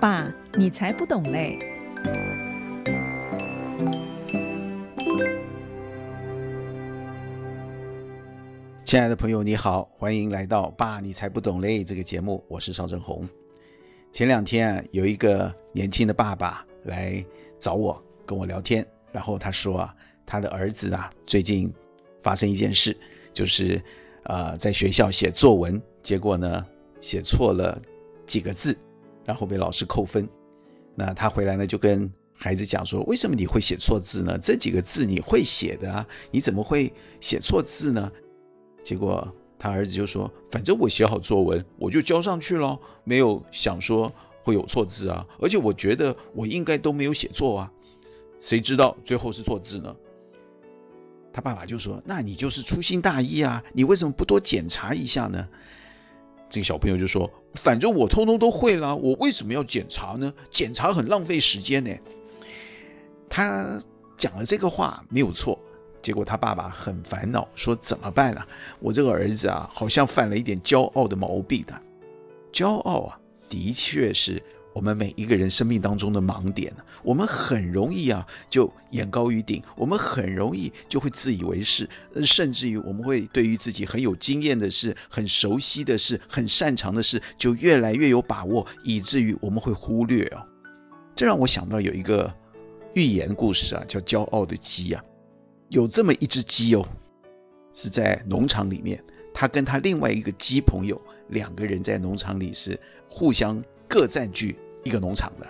爸，你才不懂嘞！亲爱的朋友，你好，欢迎来到《爸，你才不懂嘞》这个节目，我是邵正红。前两天啊，有一个年轻的爸爸来找我，跟我聊天，然后他说啊，他的儿子啊，最近发生一件事，就是呃，在学校写作文，结果呢，写错了几个字。然后被老师扣分，那他回来呢，就跟孩子讲说：“为什么你会写错字呢？这几个字你会写的啊，你怎么会写错字呢？”结果他儿子就说：“反正我写好作文，我就交上去了，没有想说会有错字啊。而且我觉得我应该都没有写错啊，谁知道最后是错字呢？”他爸爸就说：“那你就是粗心大意啊，你为什么不多检查一下呢？”这个小朋友就说：“反正我通通都会啦，我为什么要检查呢？检查很浪费时间呢。”他讲了这个话没有错，结果他爸爸很烦恼，说：“怎么办啊？我这个儿子啊，好像犯了一点骄傲的毛病的。骄傲啊，的确是。”我们每一个人生命当中的盲点，我们很容易啊就眼高于顶，我们很容易就会自以为是，甚至于我们会对于自己很有经验的事、很熟悉的事、很擅长的事，就越来越有把握，以至于我们会忽略哦。这让我想到有一个寓言故事啊，叫《骄傲的鸡》啊。有这么一只鸡哦，是在农场里面，他跟他另外一个鸡朋友两个人在农场里是互相。各占据一个农场的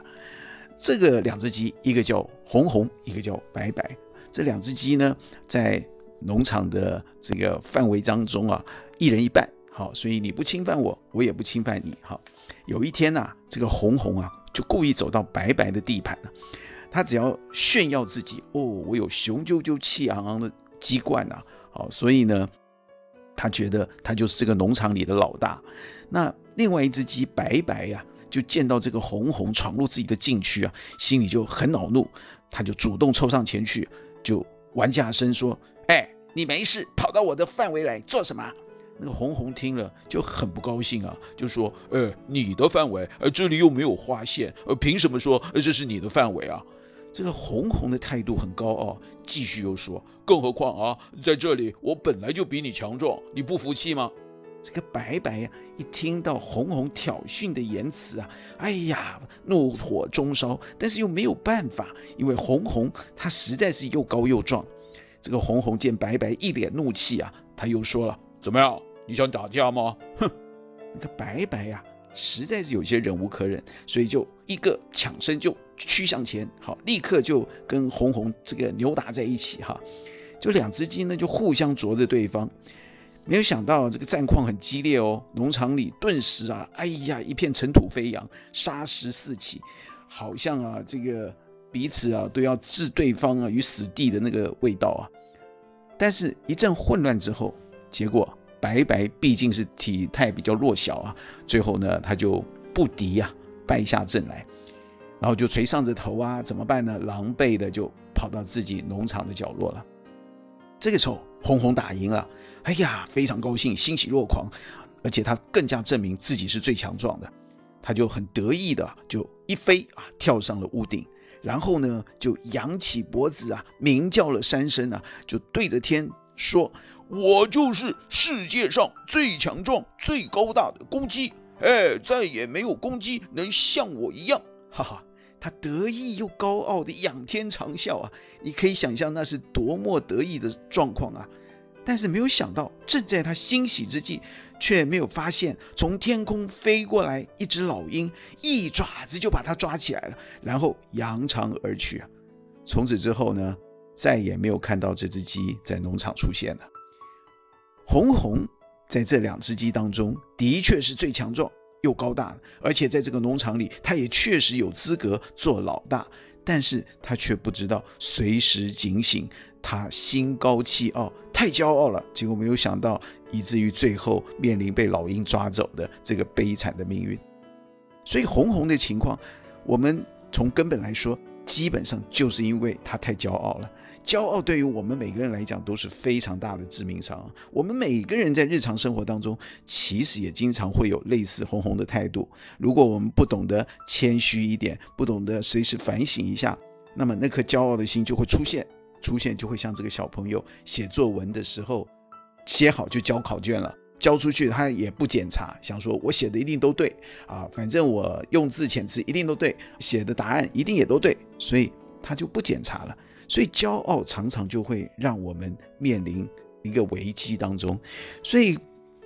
这个两只鸡，一个叫红红，一个叫白白。这两只鸡呢，在农场的这个范围当中啊，一人一半。好，所以你不侵犯我，我也不侵犯你。好，有一天呐，这个红红啊，就故意走到白白的地盘了。他只要炫耀自己，哦，我有雄赳赳、气昂昂的鸡冠呐。好，所以呢，他觉得他就是这个农场里的老大。那另外一只鸡白白呀。就见到这个红红闯入自己的禁区啊，心里就很恼怒，他就主动凑上前去，就玩架声说：“哎，你没事跑到我的范围来做什么？”那个红红听了就很不高兴啊，就说：“呃，你的范围，呃，这里又没有划线，呃，凭什么说这是你的范围啊？”这个红红的态度很高傲，继续又说：“更何况啊，在这里我本来就比你强壮，你不服气吗？”这个白白呀，一听到红红挑衅的言辞啊，哎呀，怒火中烧，但是又没有办法，因为红红他实在是又高又壮。这个红红见白白一脸怒气啊，他又说了：“怎么样，你想打架吗？”哼，那个白白呀，实在是有些忍无可忍，所以就一个抢身就趋向前，好，立刻就跟红红这个扭打在一起哈，就两只鸡呢就互相啄着对方。没有想到这个战况很激烈哦，农场里顿时啊，哎呀，一片尘土飞扬，沙石四起，好像啊，这个彼此啊都要置对方啊于死地的那个味道啊。但是，一阵混乱之后，结果白白毕竟是体态比较弱小啊，最后呢，他就不敌呀、败下阵来，然后就垂丧着头啊，怎么办呢？狼狈的就跑到自己农场的角落了。这个时候，轰轰打赢了。哎呀，非常高兴，欣喜若狂，而且他更加证明自己是最强壮的，他就很得意的就一飞啊，跳上了屋顶，然后呢就扬起脖子啊，鸣叫了三声啊，就对着天说：“我就是世界上最强壮、最高大的公鸡，哎，再也没有公鸡能像我一样。”哈哈，他得意又高傲的仰天长啸啊，你可以想象那是多么得意的状况啊。但是没有想到，正在他欣喜之际，却没有发现从天空飞过来一只老鹰，一爪子就把他抓起来了，然后扬长而去啊。从此之后呢，再也没有看到这只鸡在农场出现了。红红在这两只鸡当中，的确是最强壮又高大，而且在这个农场里，他也确实有资格做老大。但是他却不知道随时警醒，他心高气傲，太骄傲了，结果没有想到，以至于最后面临被老鹰抓走的这个悲惨的命运。所以红红的情况，我们从根本来说，基本上就是因为他太骄傲了。骄傲对于我们每个人来讲都是非常大的致命伤。我们每个人在日常生活当中，其实也经常会有类似红红的态度。如果我们不懂得谦虚一点，不懂得随时反省一下，那么那颗骄傲的心就会出现，出现就会像这个小朋友写作文的时候，写好就交考卷了，交出去他也不检查，想说我写的一定都对啊，反正我用字遣词一定都对，写的答案一定也都对，所以他就不检查了。所以骄傲常常就会让我们面临一个危机当中。所以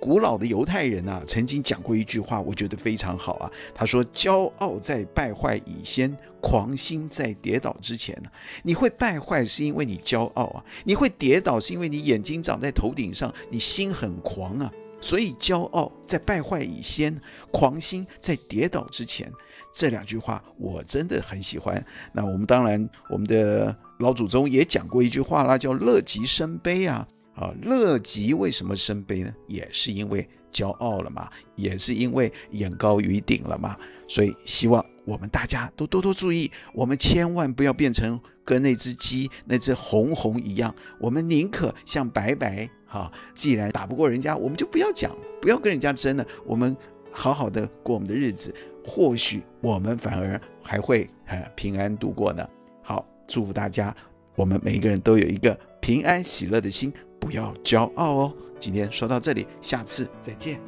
古老的犹太人啊，曾经讲过一句话，我觉得非常好啊。他说：“骄傲在败坏以先，狂心在跌倒之前。”你会败坏是因为你骄傲啊，你会跌倒是因为你眼睛长在头顶上，你心很狂啊。所以骄傲在败坏以先，狂心在跌倒之前。这两句话我真的很喜欢。那我们当然，我们的老祖宗也讲过一句话啦，叫“乐极生悲”啊。啊，乐极为什么生悲呢？也是因为骄傲了嘛，也是因为眼高于顶了嘛。所以希望我们大家都多多注意，我们千万不要变成跟那只鸡、那只红红一样。我们宁可像白白哈，既然打不过人家，我们就不要讲，不要跟人家争了。我们好好的过我们的日子。或许我们反而还会呃平安度过呢。好，祝福大家，我们每一个人都有一个平安喜乐的心，不要骄傲哦。今天说到这里，下次再见。